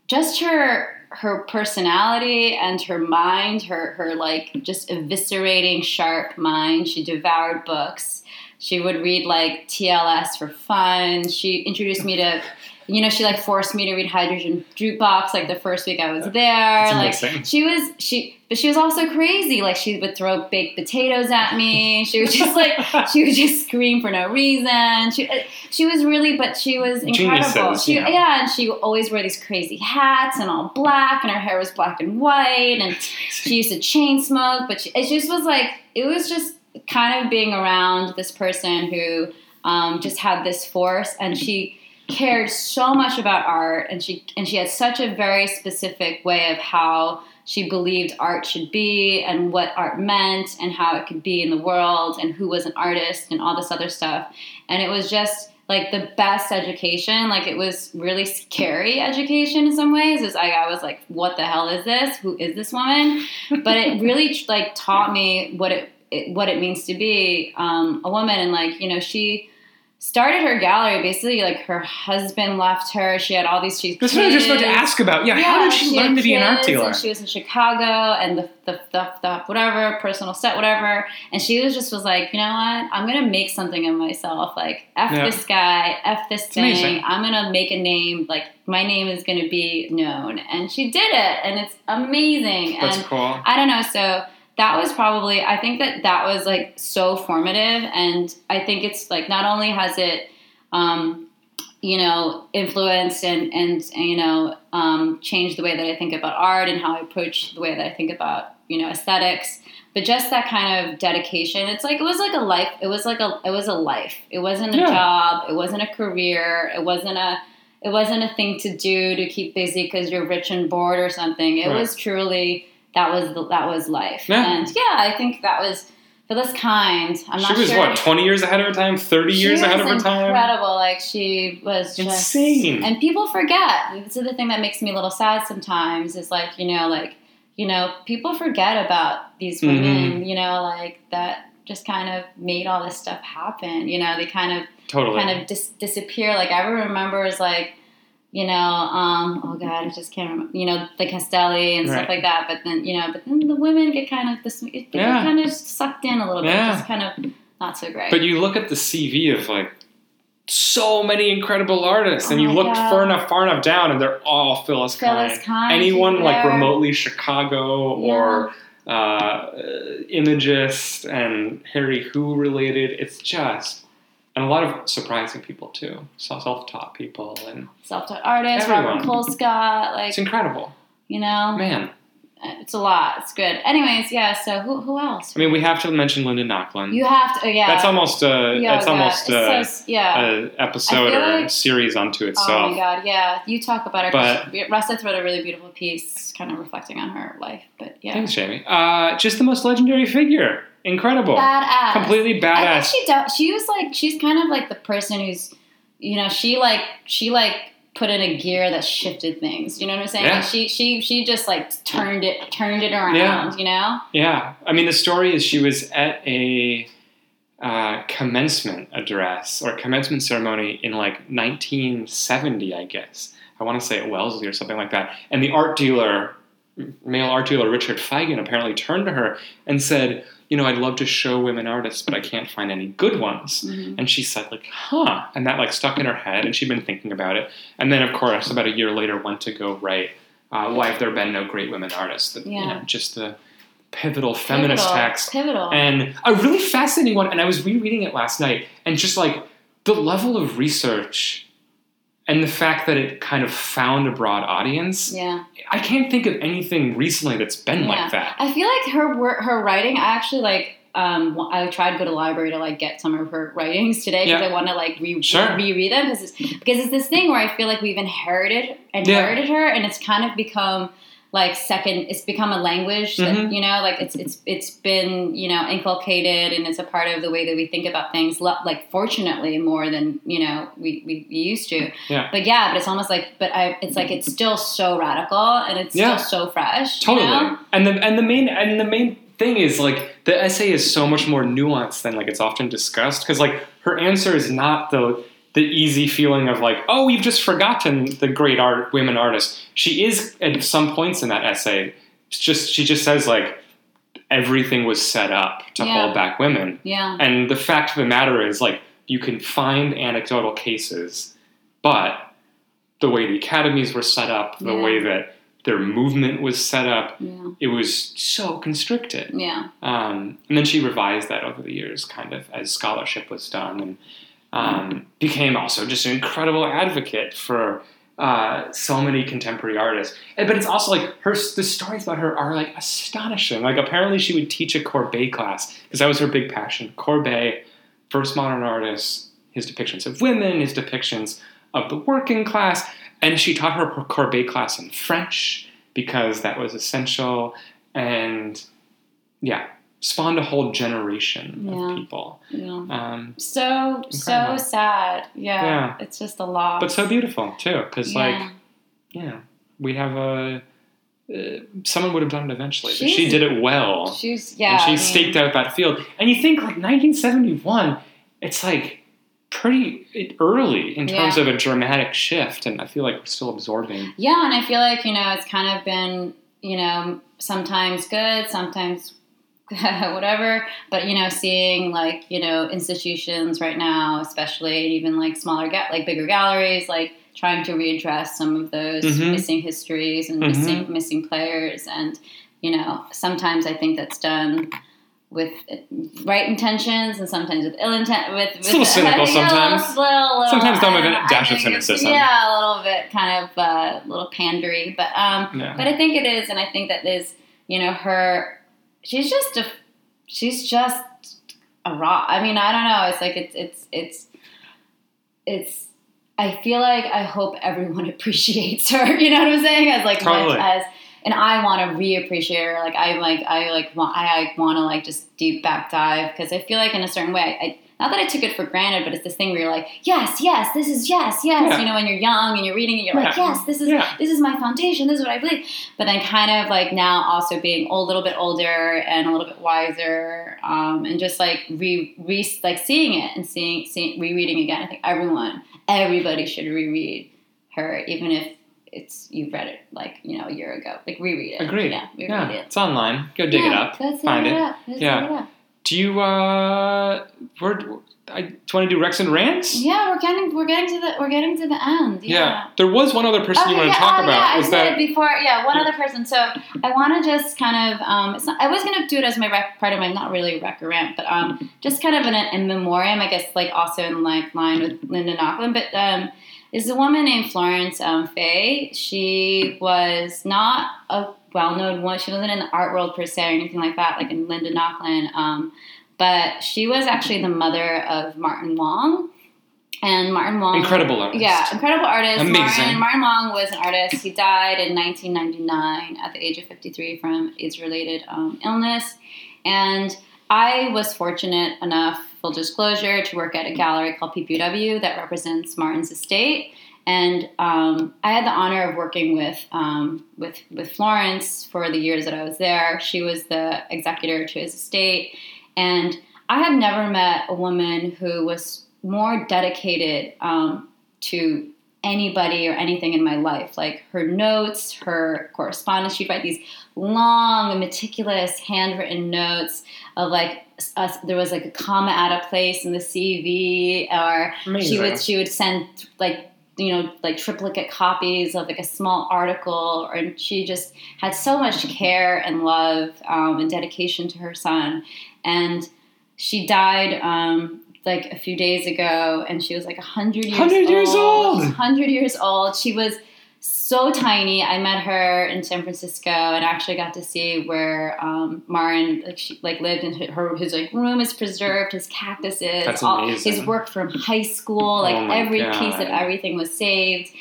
[SPEAKER 2] just her her personality and her mind, her her like just eviscerating sharp mind. She devoured books. She would read like TLS for fun. She introduced me to, you know, she like forced me to read Hydrogen Jukebox like the first week I was there.
[SPEAKER 1] That's
[SPEAKER 2] like
[SPEAKER 1] amazing.
[SPEAKER 2] she was she, but she was also crazy. Like she would throw baked potatoes at me. She was just like she would just scream for no reason. She she was really, but she was incredible.
[SPEAKER 1] Geniuses,
[SPEAKER 2] she,
[SPEAKER 1] know.
[SPEAKER 2] Yeah, and she always wore these crazy hats and all black, and her hair was black and white, and she used to chain smoke. But she, it just was like it was just kind of being around this person who um, just had this force, and she cared so much about art, and she and she had such a very specific way of how she believed art should be and what art meant and how it could be in the world and who was an artist and all this other stuff. And it was just like the best education. Like it was really scary education in some ways. Was like i was like what the hell is this? Who is this woman? But it really like taught me what it, it what it means to be um, a woman. And like you know she started her gallery basically like her husband left her she had all these she
[SPEAKER 1] That's what I was just about to ask about. Yeah, how did she,
[SPEAKER 2] had
[SPEAKER 1] learn to be an art dealer?
[SPEAKER 2] She was in Chicago and the, the, the, the whatever, personal set, whatever. And she was just was like, you know what? I'm going to make something of myself. Like, F
[SPEAKER 1] Yeah.
[SPEAKER 2] this guy, F this thing.
[SPEAKER 1] amazing.
[SPEAKER 2] I'm going to make a name. Like, my name is going to be known. And she did it. And it's amazing.
[SPEAKER 1] That's
[SPEAKER 2] and
[SPEAKER 1] cool.
[SPEAKER 2] I don't know. So that was probably, I think that that was like so formative. And I think it's like, not only has it, um, you know, influenced and, and, and you know, um, changed the way that I think about art and how I approach the way that I think about, you know, aesthetics. but just that kind of dedication. It's like it was like a life. It was like a it was a life. It wasn't a
[SPEAKER 1] Yeah.
[SPEAKER 2] job. It wasn't a career. It wasn't a it wasn't a thing to do to keep busy because you're rich and bored or something. It
[SPEAKER 1] Right.
[SPEAKER 2] was truly that was the, that was life.
[SPEAKER 1] Yeah.
[SPEAKER 2] And yeah, I think that was for this kind. I'm
[SPEAKER 1] she
[SPEAKER 2] not
[SPEAKER 1] was
[SPEAKER 2] sure.
[SPEAKER 1] what, 20 years ahead of her time, 30
[SPEAKER 2] She
[SPEAKER 1] years ahead of her time?
[SPEAKER 2] Incredible. Like she was just
[SPEAKER 1] Insane.
[SPEAKER 2] And people forget. This is the thing that makes me a little sad sometimes. Is like you know, like you know, people forget about these
[SPEAKER 1] Mm-hmm.
[SPEAKER 2] women. You know, like that just kind of made all this stuff happen. You know, they kind of
[SPEAKER 1] Totally.
[SPEAKER 2] kind of dis- disappear. Like I remember is like, you know, um, oh god, I just can't remember. You know, the Castelli and
[SPEAKER 1] Right.
[SPEAKER 2] stuff like that. But then you know, but then the women get kind of this. They get kind of sucked in a little bit.
[SPEAKER 1] Yeah.
[SPEAKER 2] Just kind of not so great.
[SPEAKER 1] But you look at the CV of like so many incredible artists, and
[SPEAKER 2] Oh
[SPEAKER 1] you
[SPEAKER 2] my
[SPEAKER 1] look
[SPEAKER 2] God.
[SPEAKER 1] far enough, far enough down, and they're all Phyllis,
[SPEAKER 2] Phyllis Kind.
[SPEAKER 1] Anyone like remotely Chicago or uh, Imagist and Hairy Who related. It's just. And a lot of surprising people too, self-taught people, and
[SPEAKER 2] self-taught artists,
[SPEAKER 1] Everyone.
[SPEAKER 2] Robert Colescott, like
[SPEAKER 1] it's incredible,
[SPEAKER 2] you know,
[SPEAKER 1] man.
[SPEAKER 2] It's a lot. It's good. Anyways, yeah. So who who else?
[SPEAKER 1] I mean, we have to mention Linda Nochlin.
[SPEAKER 2] you have to. Oh, yeah.
[SPEAKER 1] that's almost a
[SPEAKER 2] Yeah,
[SPEAKER 1] that's almost a,
[SPEAKER 2] so- yeah.
[SPEAKER 1] a episode or
[SPEAKER 2] like-
[SPEAKER 1] series unto itself.
[SPEAKER 2] Oh my god, yeah. You talk about her.
[SPEAKER 1] But-
[SPEAKER 2] Russeth wrote a really beautiful piece, kind of reflecting on her life. But yeah,
[SPEAKER 1] Thanks, Jamie. Uh, just the most legendary figure. Incredible.
[SPEAKER 2] badass.
[SPEAKER 1] Completely
[SPEAKER 2] I think
[SPEAKER 1] badass.
[SPEAKER 2] she does. She was like, she's kind of like the person who's, you know, she like she like put in a gear that shifted things. You know what I'm saying?
[SPEAKER 1] Yeah.
[SPEAKER 2] She she she just like turned it turned it around.
[SPEAKER 1] Yeah.
[SPEAKER 2] You know?
[SPEAKER 1] Yeah. I mean, the story is she was at a uh, commencement address or commencement ceremony in like 1970, I guess. I want to say at Wellesley or something like that. And the art dealer, male art dealer Richard Feigen, apparently turned to her and said, You know, I'd love to show women artists, but I can't find any good ones.
[SPEAKER 2] Mhm.
[SPEAKER 1] And she said, like, huh. And that like stuck in her head, and she'd been thinking about it. And then, of course, about a year later, went to go write uh, "Why Have There Been No Great Women Artists?" The, you
[SPEAKER 2] Yeah.
[SPEAKER 1] know, just the pivotal feminist
[SPEAKER 2] Pivotal.
[SPEAKER 1] text,
[SPEAKER 2] Pivotal.
[SPEAKER 1] and a really fascinating one. And I was rereading it last night, and just like the level of research and the fact that it kind of found a broad audience.
[SPEAKER 2] yeah.
[SPEAKER 1] I can't think of anything recently that's been
[SPEAKER 2] Yeah.
[SPEAKER 1] like that.
[SPEAKER 2] I feel like her wor- her writing. I actually like. Um, I tried to go to the library to like get some of her writings today because
[SPEAKER 1] Yeah.
[SPEAKER 2] I want to like re-
[SPEAKER 1] Sure.
[SPEAKER 2] reread them because it's, because it's this thing where I feel like we've inherited inherited her and it's kind of become like second. It's become a language that
[SPEAKER 1] Mhm.
[SPEAKER 2] you know like it's it's it's been you know inculcated and it's a part of the way that we think about things. Like fortunately more than you know we, we, we used to.
[SPEAKER 1] Yeah.
[SPEAKER 2] But yeah, but it's almost like but I it's like it's still so radical and it's
[SPEAKER 1] Yeah.
[SPEAKER 2] still so fresh. you
[SPEAKER 1] Totally.
[SPEAKER 2] know?
[SPEAKER 1] And the and the main and the main thing is like the essay is so much more nuanced than like it's often discussed because like her answer is not the the easy feeling of like oh we've just forgotten the great art women artists. She is at some points in that essay it's just she just says like everything was set up to
[SPEAKER 2] Yeah.
[SPEAKER 1] hold back women.
[SPEAKER 2] Yeah.
[SPEAKER 1] And the fact of the matter is, like, you can find anecdotal cases, but the way the academies were set up, the
[SPEAKER 2] Yeah.
[SPEAKER 1] way that their movement was set up,
[SPEAKER 2] Yeah.
[SPEAKER 1] it was so constricted.
[SPEAKER 2] Yeah.
[SPEAKER 1] Um, and then she revised that over the years, kind of as scholarship was done, and um, became also just an incredible advocate for uh, so many contemporary artists. And, but it's also like her the stories about her are like astonishing. Like apparently she would teach a Courbet class because that was her big passion. Courbet, first modern artist, his depictions of women, his depictions of the working class, and she taught her Courbet class in French because that was essential. And yeah, spawned a whole generation
[SPEAKER 2] Yeah.
[SPEAKER 1] of people.
[SPEAKER 2] Yeah.
[SPEAKER 1] Um,
[SPEAKER 2] So so sad. Yeah.
[SPEAKER 1] Yeah.
[SPEAKER 2] It's just a lot.
[SPEAKER 1] but so beautiful too, because
[SPEAKER 2] Yeah.
[SPEAKER 1] like, yeah, we have a. Uh, someone would have done it eventually, but she did it well,
[SPEAKER 2] she's yeah.
[SPEAKER 1] and she
[SPEAKER 2] I mean,
[SPEAKER 1] staked out that field. And you think like 1971, it's like pretty early in terms
[SPEAKER 2] Yeah.
[SPEAKER 1] of a dramatic shift, and I feel like we're still absorbing.
[SPEAKER 2] Yeah, and I feel like you know it's kind of been you know sometimes good, sometimes whatever. But you know, seeing like you know institutions right now, especially even like smaller ga- like bigger galleries, like trying to readdress some of those
[SPEAKER 1] Mhm.
[SPEAKER 2] missing histories and
[SPEAKER 1] Mhm.
[SPEAKER 2] missing missing players, and you know sometimes I think that's done. With right intentions and sometimes with ill intent, with, with
[SPEAKER 1] a little cynical sometimes.
[SPEAKER 2] a little- little-
[SPEAKER 1] Sometimes done with
[SPEAKER 2] I
[SPEAKER 1] a dash of cynicism.
[SPEAKER 2] Yeah, a little bit kind of uh, a little pandery, but um,
[SPEAKER 1] Yeah.
[SPEAKER 2] but I think it is, and I think that is, you know, her. She's just a she's just a raw. I mean, I don't know. It's like it's it's it's it's. I feel like I hope everyone appreciates her. You know what I'm saying? As like
[SPEAKER 1] Totally.
[SPEAKER 2] much as, and I want to reappreciate her. Like I like I like want I like, want to like just deep back dive because I feel like in a certain way I. Not that I took it for granted, but it's this thing where you're like, yes, yes, this is yes, yes.
[SPEAKER 1] Yeah.
[SPEAKER 2] You know, when you're young and you're reading it, you're like, yes, this is
[SPEAKER 1] Yeah.
[SPEAKER 2] this is my foundation. This is what I believe. But then, kind of like now, also being a little bit older and a little bit wiser, um, and just like re, re like seeing it and seeing, seeing rereading again. I think everyone, everybody should reread her, even if it's you've read it like you know a year ago. Like reread it.
[SPEAKER 1] Agreed.
[SPEAKER 2] Yeah, reread
[SPEAKER 1] Yeah,
[SPEAKER 2] it.
[SPEAKER 1] it's online. Go dig it up.
[SPEAKER 2] Let's
[SPEAKER 1] Find it.
[SPEAKER 2] it up.
[SPEAKER 1] Yeah.
[SPEAKER 2] it up.
[SPEAKER 1] Do you uh, we're, I, do you want to do Rex and Rants?
[SPEAKER 2] Yeah, we're getting we're getting to the we're getting to the end. Yeah.
[SPEAKER 1] There was one other person you
[SPEAKER 2] Okay,
[SPEAKER 1] want to
[SPEAKER 2] yeah,
[SPEAKER 1] talk
[SPEAKER 2] oh,
[SPEAKER 1] about.
[SPEAKER 2] Yeah,
[SPEAKER 1] was
[SPEAKER 2] I said
[SPEAKER 1] that
[SPEAKER 2] it before. Yeah, one
[SPEAKER 1] Yeah.
[SPEAKER 2] other person. So I want to just kind of. Um, it's not, I was going to do it as my rec, part of my not really rec or rant, but um, just kind of an in memoriam. I guess like also in like line with Linda Nochlin, but um, is a woman named Florence um, Faye. She was not a well-known one. She wasn't in the art world per se or anything like that, like in Linda Nochlin. Um, but she was actually the mother of Martin Wong. And Martin Wong
[SPEAKER 1] incredible artist?
[SPEAKER 2] yeah, incredible artist.
[SPEAKER 1] Amazing.
[SPEAKER 2] Martin, Martin Wong was an artist. He died in 1999 at the age of 53 from AIDS-related um, illness. And I was fortunate enough, full disclosure, to work at a gallery called PPOW that represents Martin's estate. And um, I had the honor of working with, um, with with Florence for the years that I was there. She was the executor to his estate, and I had never met a woman who was more dedicated um, to anybody or anything in my life. Like her notes, her correspondence, she'd write these long, meticulous, handwritten notes of like us. There was like a comma out of place in the CV, or
[SPEAKER 1] Amazing.
[SPEAKER 2] she would she would send like you know like triplicate copies of like a small article or she just had so much care and love um, and dedication to her son and she died um, like a few days ago and she was like 100 years
[SPEAKER 1] 100 years old.
[SPEAKER 2] 100 years old. She was so tiny. I met her in san francisco and actually got to see where um, Martin like she like lived and her his like room is preserved his cactuses
[SPEAKER 1] That's
[SPEAKER 2] all- his work from high school like
[SPEAKER 1] Oh
[SPEAKER 2] every
[SPEAKER 1] God.
[SPEAKER 2] piece of everything was saved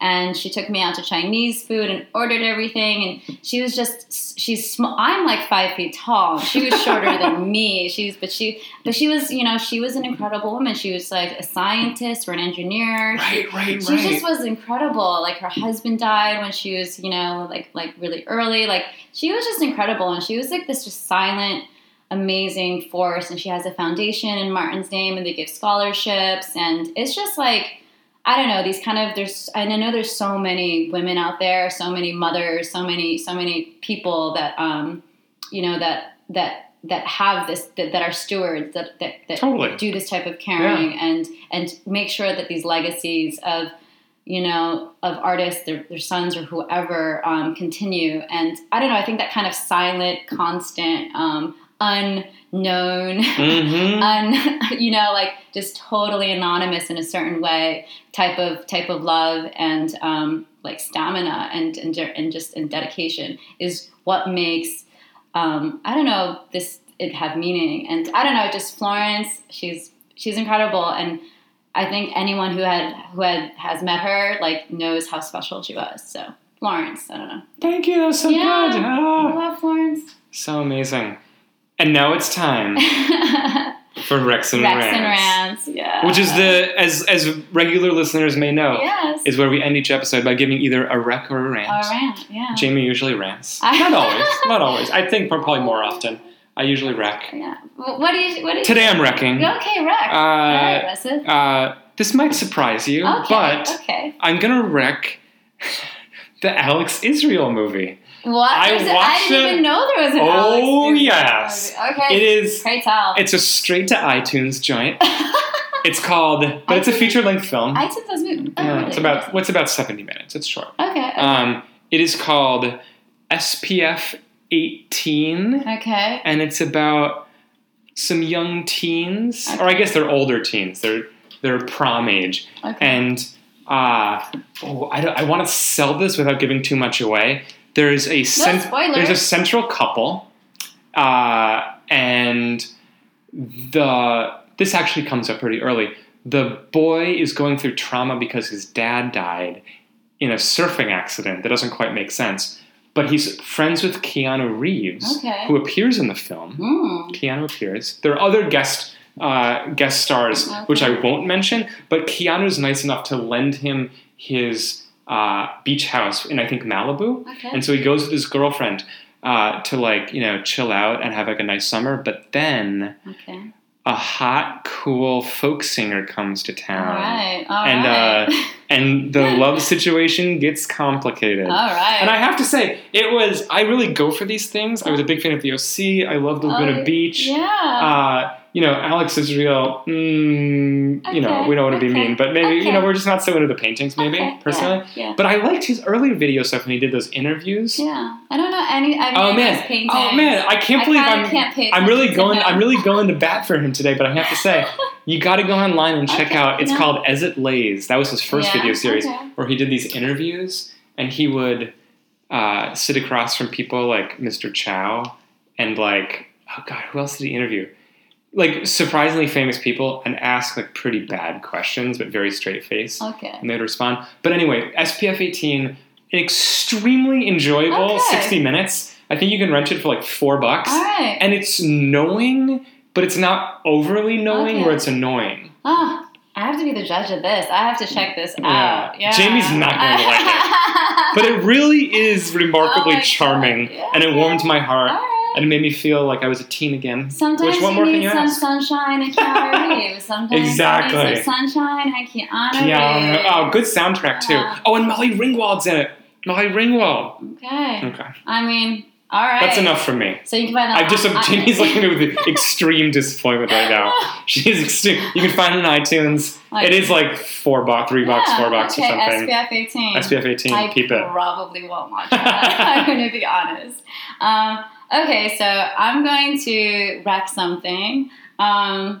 [SPEAKER 2] and she took me out to Chinese food and ordered everything. And she was just she's small. I'm like five feet tall. She was shorter than me. She's but she but she was you know she was an incredible woman. She was like a scientist or an engineer.
[SPEAKER 1] right, right,
[SPEAKER 2] She
[SPEAKER 1] right.
[SPEAKER 2] just was incredible. Like her husband died when she was, you know, like like really early. Like she was just incredible, and she was like this just silent, amazing force. And she has a foundation in Martin's name, and they give scholarships, and it's just like I don't know these kind of there's and I know there's so many women out there, so many mothers, so many so many people that um you know that that that have this that, that are stewards that that, that
[SPEAKER 1] Totally.
[SPEAKER 2] do this type of caring and and make sure that these legacies of you know of artists their, their sons or whoever um, continue and i don't know i think that kind of silent constant um, unknown
[SPEAKER 1] hmm
[SPEAKER 2] un you know like just totally anonymous in a certain way type of type of love and um, like stamina and and, and just and dedication is what makes um, I don't know this it have meaning and I don't know just Florence she's she's incredible and I think anyone who had who had has met her like knows how special she was so Florence I don't know
[SPEAKER 1] Thank you. That was so
[SPEAKER 2] Yeah.
[SPEAKER 1] good.
[SPEAKER 2] I
[SPEAKER 1] Ah,
[SPEAKER 2] love Florence
[SPEAKER 1] so amazing. And now it's time for Rex and
[SPEAKER 2] Rex
[SPEAKER 1] Rants,
[SPEAKER 2] and Rants yeah
[SPEAKER 1] which is the as as regular listeners may know
[SPEAKER 2] yes
[SPEAKER 1] is where we end each episode by giving either a rec or a rant.
[SPEAKER 2] a rant yeah
[SPEAKER 1] Jamie usually rants. Not always. Not always. I think probably more often. I usually wreck.
[SPEAKER 2] Yeah. What do you? What do you?
[SPEAKER 1] Today I'm wrecking.
[SPEAKER 2] Okay, Rex. All right,
[SPEAKER 1] Uh, uh, this might surprise you,
[SPEAKER 2] Okay.
[SPEAKER 1] but
[SPEAKER 2] okay.
[SPEAKER 1] I'm gonna wreck the Alex Israel movie.
[SPEAKER 2] What?
[SPEAKER 1] I
[SPEAKER 2] There's a- I didn't
[SPEAKER 1] it.
[SPEAKER 2] even know there was an
[SPEAKER 1] Oh,
[SPEAKER 2] Alex. Israel
[SPEAKER 1] yes.
[SPEAKER 2] movie. Okay.
[SPEAKER 1] It is.
[SPEAKER 2] Pray tell.
[SPEAKER 1] It's a straight to iTunes joint. It's called, but it's a feature length film.
[SPEAKER 2] I took those movies. Oh,
[SPEAKER 1] Yeah,
[SPEAKER 2] really?
[SPEAKER 1] it's about what's about 70 minutes. It's short.
[SPEAKER 2] Okay. Okay.
[SPEAKER 1] Um, it is called SPF 18.
[SPEAKER 2] okay.
[SPEAKER 1] and it's about some young teens, or I guess they're older teens. They're they're prom age,
[SPEAKER 2] Okay.
[SPEAKER 1] and uh, oh, I, don't- I want to sell this without giving too much away. There's a cent-
[SPEAKER 2] spoilers.
[SPEAKER 1] there's a central couple, uh, and the this actually comes up pretty early. The boy is going through trauma because his dad died in a surfing accident that doesn't quite make sense. But he's friends with Keanu Reeves,
[SPEAKER 2] Okay.
[SPEAKER 1] who appears in the film.
[SPEAKER 2] Hmm.
[SPEAKER 1] Keanu appears. There are other guest uh, guest stars,
[SPEAKER 2] Okay.
[SPEAKER 1] which I won't mention. But Keanu's nice enough to lend him his uh, beach house in I think Malibu,
[SPEAKER 2] Okay.
[SPEAKER 1] and so he goes with his girlfriend uh, to like you know chill out and have like a nice summer. But then
[SPEAKER 2] okay.
[SPEAKER 1] a hot, cool folk singer comes to town,
[SPEAKER 2] right. All
[SPEAKER 1] and,
[SPEAKER 2] right.
[SPEAKER 1] and the love situation gets complicated.
[SPEAKER 2] All right.
[SPEAKER 1] And I have to say, it was. I really go for these things. I was a big fan of the OC. I loved Laguna
[SPEAKER 2] Oh,
[SPEAKER 1] Beach.
[SPEAKER 2] Yeah.
[SPEAKER 1] Uh, you know, Alex Israel. Mm, You know, we don't want to be mean, but maybe you know we're just not so into the paintings. Maybe
[SPEAKER 2] Okay,
[SPEAKER 1] personally,
[SPEAKER 2] Yeah.
[SPEAKER 1] but I liked his earlier video stuff when he did those interviews.
[SPEAKER 2] Yeah. yeah. I don't know any. I
[SPEAKER 1] Oh man!
[SPEAKER 2] paintings.
[SPEAKER 1] Oh man! I can't
[SPEAKER 2] I
[SPEAKER 1] believe I'm.
[SPEAKER 2] can't
[SPEAKER 1] I'm really going. I'm really going to bat for him today. But I have to say, you got to go online and check
[SPEAKER 2] Okay,
[SPEAKER 1] out. It's called As It Lays. That was his first
[SPEAKER 2] Yeah,
[SPEAKER 1] video series
[SPEAKER 2] okay.
[SPEAKER 1] where he did these interviews, and he would uh, sit across from people like Mr. Chow and like oh god, who else did he interview? Like surprisingly famous people, and ask like pretty bad questions, but very straight face,
[SPEAKER 2] Okay.
[SPEAKER 1] and they'd respond. But anyway, SPF 18, an extremely enjoyable
[SPEAKER 2] Okay.
[SPEAKER 1] 60 minutes. I think you can rent it for like four bucks,
[SPEAKER 2] All right.
[SPEAKER 1] and it's knowing, but it's not overly knowing
[SPEAKER 2] Okay.
[SPEAKER 1] where it's annoying.
[SPEAKER 2] Oh, I have to be the judge of this. I have to check this
[SPEAKER 1] Yeah.
[SPEAKER 2] out. Yeah.
[SPEAKER 1] Jamie's not going to like it. But it really is remarkably
[SPEAKER 2] Oh
[SPEAKER 1] charming,
[SPEAKER 2] Yeah,
[SPEAKER 1] and it warmed my heart,
[SPEAKER 2] right.
[SPEAKER 1] and it made me feel like I was a teen again.
[SPEAKER 2] Sometimes
[SPEAKER 1] Which one
[SPEAKER 2] you
[SPEAKER 1] more
[SPEAKER 2] need
[SPEAKER 1] you
[SPEAKER 2] some
[SPEAKER 1] ask?
[SPEAKER 2] sunshine and Keanu Reeves. Sometimes
[SPEAKER 1] Exactly.
[SPEAKER 2] you need some sunshine and Keanu
[SPEAKER 1] Keanu,
[SPEAKER 2] Reeves.
[SPEAKER 1] oh, good soundtrack too. Oh, and Molly Ringwald's in it. Molly Ringwald.
[SPEAKER 2] Okay.
[SPEAKER 1] Okay,
[SPEAKER 2] I mean, all right.
[SPEAKER 1] that's enough for me.
[SPEAKER 2] So you can find that.
[SPEAKER 1] I just
[SPEAKER 2] on-
[SPEAKER 1] looking with extreme disappointment right now. She's extreme. You can find it on iTunes.
[SPEAKER 2] Like-
[SPEAKER 1] it is like four bucks, three bucks,
[SPEAKER 2] Yeah,
[SPEAKER 1] four bucks
[SPEAKER 2] okay,
[SPEAKER 1] or something.
[SPEAKER 2] SPF 18.
[SPEAKER 1] SPF 18.
[SPEAKER 2] I
[SPEAKER 1] keep it.
[SPEAKER 2] probably won't watch that. I'm going to be honest. Um, okay, so I'm going to wreck something. Um,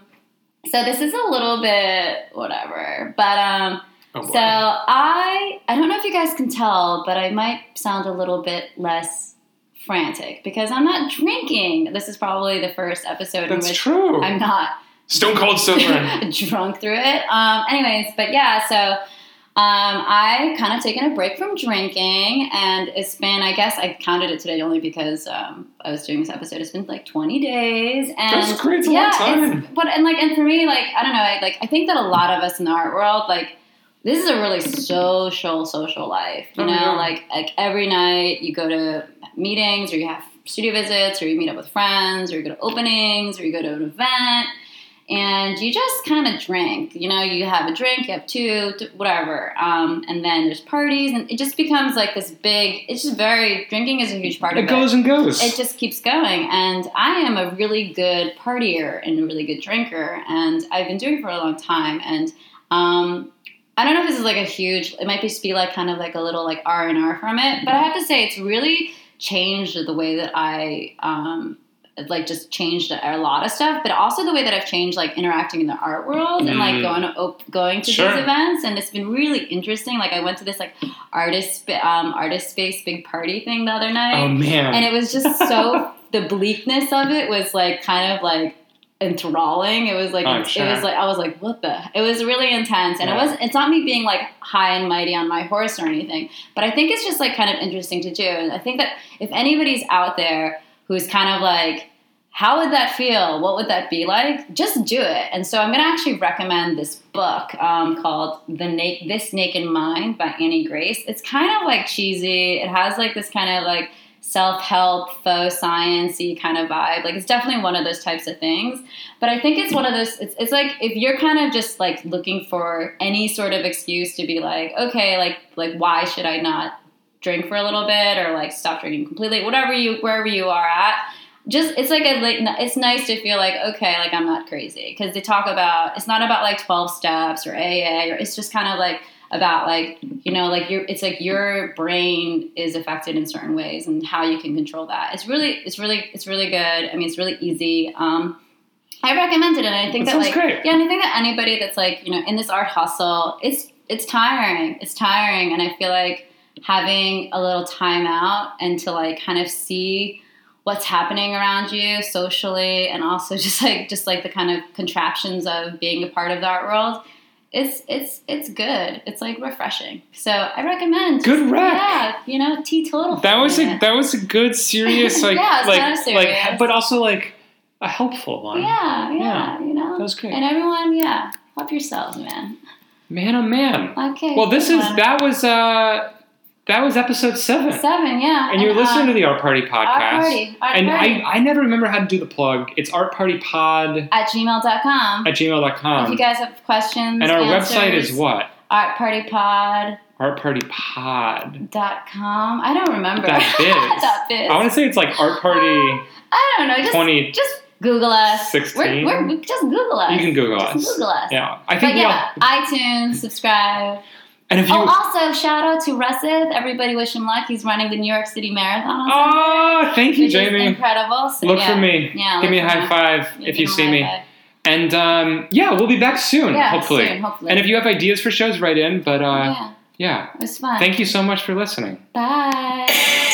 [SPEAKER 2] so this is a little bit whatever, but um,
[SPEAKER 1] Oh,
[SPEAKER 2] so I I don't know if you guys can tell, but I might sound a little bit less frantic because I'm not drinking. This is probably the first episode in
[SPEAKER 1] That's
[SPEAKER 2] which
[SPEAKER 1] true.
[SPEAKER 2] I'm not
[SPEAKER 1] Stone cold sober.
[SPEAKER 2] drunk through it. Um, anyways, but yeah, so um, I kind of taken a break from drinking, and it's been, I guess, I counted it today only because um, I was doing this episode. It's been like 20 days, and
[SPEAKER 1] That's great. It's a
[SPEAKER 2] yeah,
[SPEAKER 1] long time.
[SPEAKER 2] it's- but and like, and for me, like, I don't know, I, like, I think that a lot of us in the art world, like. This is a really social, social life. You
[SPEAKER 1] Oh,
[SPEAKER 2] know,
[SPEAKER 1] yeah.
[SPEAKER 2] like like every night you go to meetings, or you have studio visits, or you meet up with friends, or you go to openings, or you go to an event, and you just kind of drink. You know, you have a drink, you have two, whatever, um, and then there's parties, and it just becomes like this big. It's just very drinking is a huge part of
[SPEAKER 1] it
[SPEAKER 2] of
[SPEAKER 1] goes and goes.
[SPEAKER 2] it just keeps going and i am a really good partier and a really good drinker and i've been doing it for a long time and um, i don't know if this is like a huge it might just be like kind of like a little like r&r from it but i have to say it's really changed the way that i um, like just changed a lot of stuff but also the way that i've changed like interacting in the art world and like
[SPEAKER 1] Mm.
[SPEAKER 2] going to op- going to
[SPEAKER 1] Sure.
[SPEAKER 2] these events and it's been really interesting like i went to this like artist um, Artists Space big party thing the other night
[SPEAKER 1] oh man.
[SPEAKER 2] and it was just so the bleakness of it was like kind of like enthralling. It was like
[SPEAKER 1] I'm
[SPEAKER 2] it was like I was like what the it was really intense. And
[SPEAKER 1] Yeah.
[SPEAKER 2] it was it's not me being like high and mighty on my horse or anything but I think it's just like kind of interesting to do. And I think that if anybody's out there who's kind of like how would that feel? What would that be like? Just do it. And so I'm gonna actually recommend this book um, called the Na- This Naked Mind by Annie Grace. It's kind of like cheesy. It has like this kind of like self-help faux sciencey kind of vibe. Like it's definitely one of those types of things. But i think it's one of those it's, it's like if you're kind of just like looking for any sort of excuse to be like okay like like why should i not drink for a little bit or like stop drinking completely? Whatever you wherever you are at just it's like a like it's nice to feel like okay like i'm not crazy. Because they talk about it's not about like 12 steps or aa or it's just kind of like about like you know like your it's like your brain is affected in certain ways and how you can control that. It's really it's really it's really good. I mean it's really easy. Um i recommend it and i think
[SPEAKER 1] That
[SPEAKER 2] that, like
[SPEAKER 1] great.
[SPEAKER 2] yeah and i think that anybody that's like you know in this art hustle it's it's tiring. It's tiring. And i feel like having a little time out and to like kind of see what's happening around you socially and also just like just like the kind of contraptions of being a part of the art world it's it's it's good it's like refreshing so i recommend just-
[SPEAKER 1] Good rec.
[SPEAKER 2] yeah you know teetotal
[SPEAKER 1] That was a that was a good serious like
[SPEAKER 2] Yeah, it's
[SPEAKER 1] like
[SPEAKER 2] kinda serious.
[SPEAKER 1] like but also like a helpful one.
[SPEAKER 2] yeah, yeah
[SPEAKER 1] Yeah.
[SPEAKER 2] you know
[SPEAKER 1] That was great.
[SPEAKER 2] and everyone yeah help yourselves man
[SPEAKER 1] Man, oh man.
[SPEAKER 2] okay
[SPEAKER 1] Well, this is
[SPEAKER 2] one.
[SPEAKER 1] that was uh that was episode seven,
[SPEAKER 2] seven yeah
[SPEAKER 1] and you're listening
[SPEAKER 2] uh,
[SPEAKER 1] to the Art Party podcast.
[SPEAKER 2] Art Party, Art
[SPEAKER 1] and
[SPEAKER 2] Party.
[SPEAKER 1] I I never remember how to do the plug. It's artpartypod
[SPEAKER 2] at gmail.com
[SPEAKER 1] at gmail.com.
[SPEAKER 2] if you guys have questions
[SPEAKER 1] and our website is what?
[SPEAKER 2] artpartypod.com
[SPEAKER 1] Artpartypod.
[SPEAKER 2] I don't remember
[SPEAKER 1] Dot biz.
[SPEAKER 2] Dot biz.
[SPEAKER 1] I want to say it's like Art Party.
[SPEAKER 2] I don't know just,
[SPEAKER 1] 20
[SPEAKER 2] just google us
[SPEAKER 1] 16?
[SPEAKER 2] we're, we're, just google us
[SPEAKER 1] You can Google
[SPEAKER 2] just
[SPEAKER 1] us.
[SPEAKER 2] google us
[SPEAKER 1] Yeah, I think
[SPEAKER 2] but yeah
[SPEAKER 1] all.
[SPEAKER 2] itunes subscribe
[SPEAKER 1] And if you,
[SPEAKER 2] oh also shout out to Ruseth everybody wish him luck he's running the new york city marathon on
[SPEAKER 1] oh, thank you,
[SPEAKER 2] Saturday, which is
[SPEAKER 1] Jamie.
[SPEAKER 2] incredible so
[SPEAKER 1] Look
[SPEAKER 2] yeah.
[SPEAKER 1] for me.
[SPEAKER 2] Yeah,
[SPEAKER 1] Give me a high
[SPEAKER 2] me.
[SPEAKER 1] five
[SPEAKER 2] Yeah,
[SPEAKER 1] if you see me.
[SPEAKER 2] five.
[SPEAKER 1] And um, yeah, we'll be back soon,
[SPEAKER 2] yeah
[SPEAKER 1] hopefully.
[SPEAKER 2] soon, hopefully
[SPEAKER 1] And if you have ideas for shows, write in. But uh,
[SPEAKER 2] yeah
[SPEAKER 1] yeah,
[SPEAKER 2] it was fun
[SPEAKER 1] thank you so much for listening.
[SPEAKER 2] bye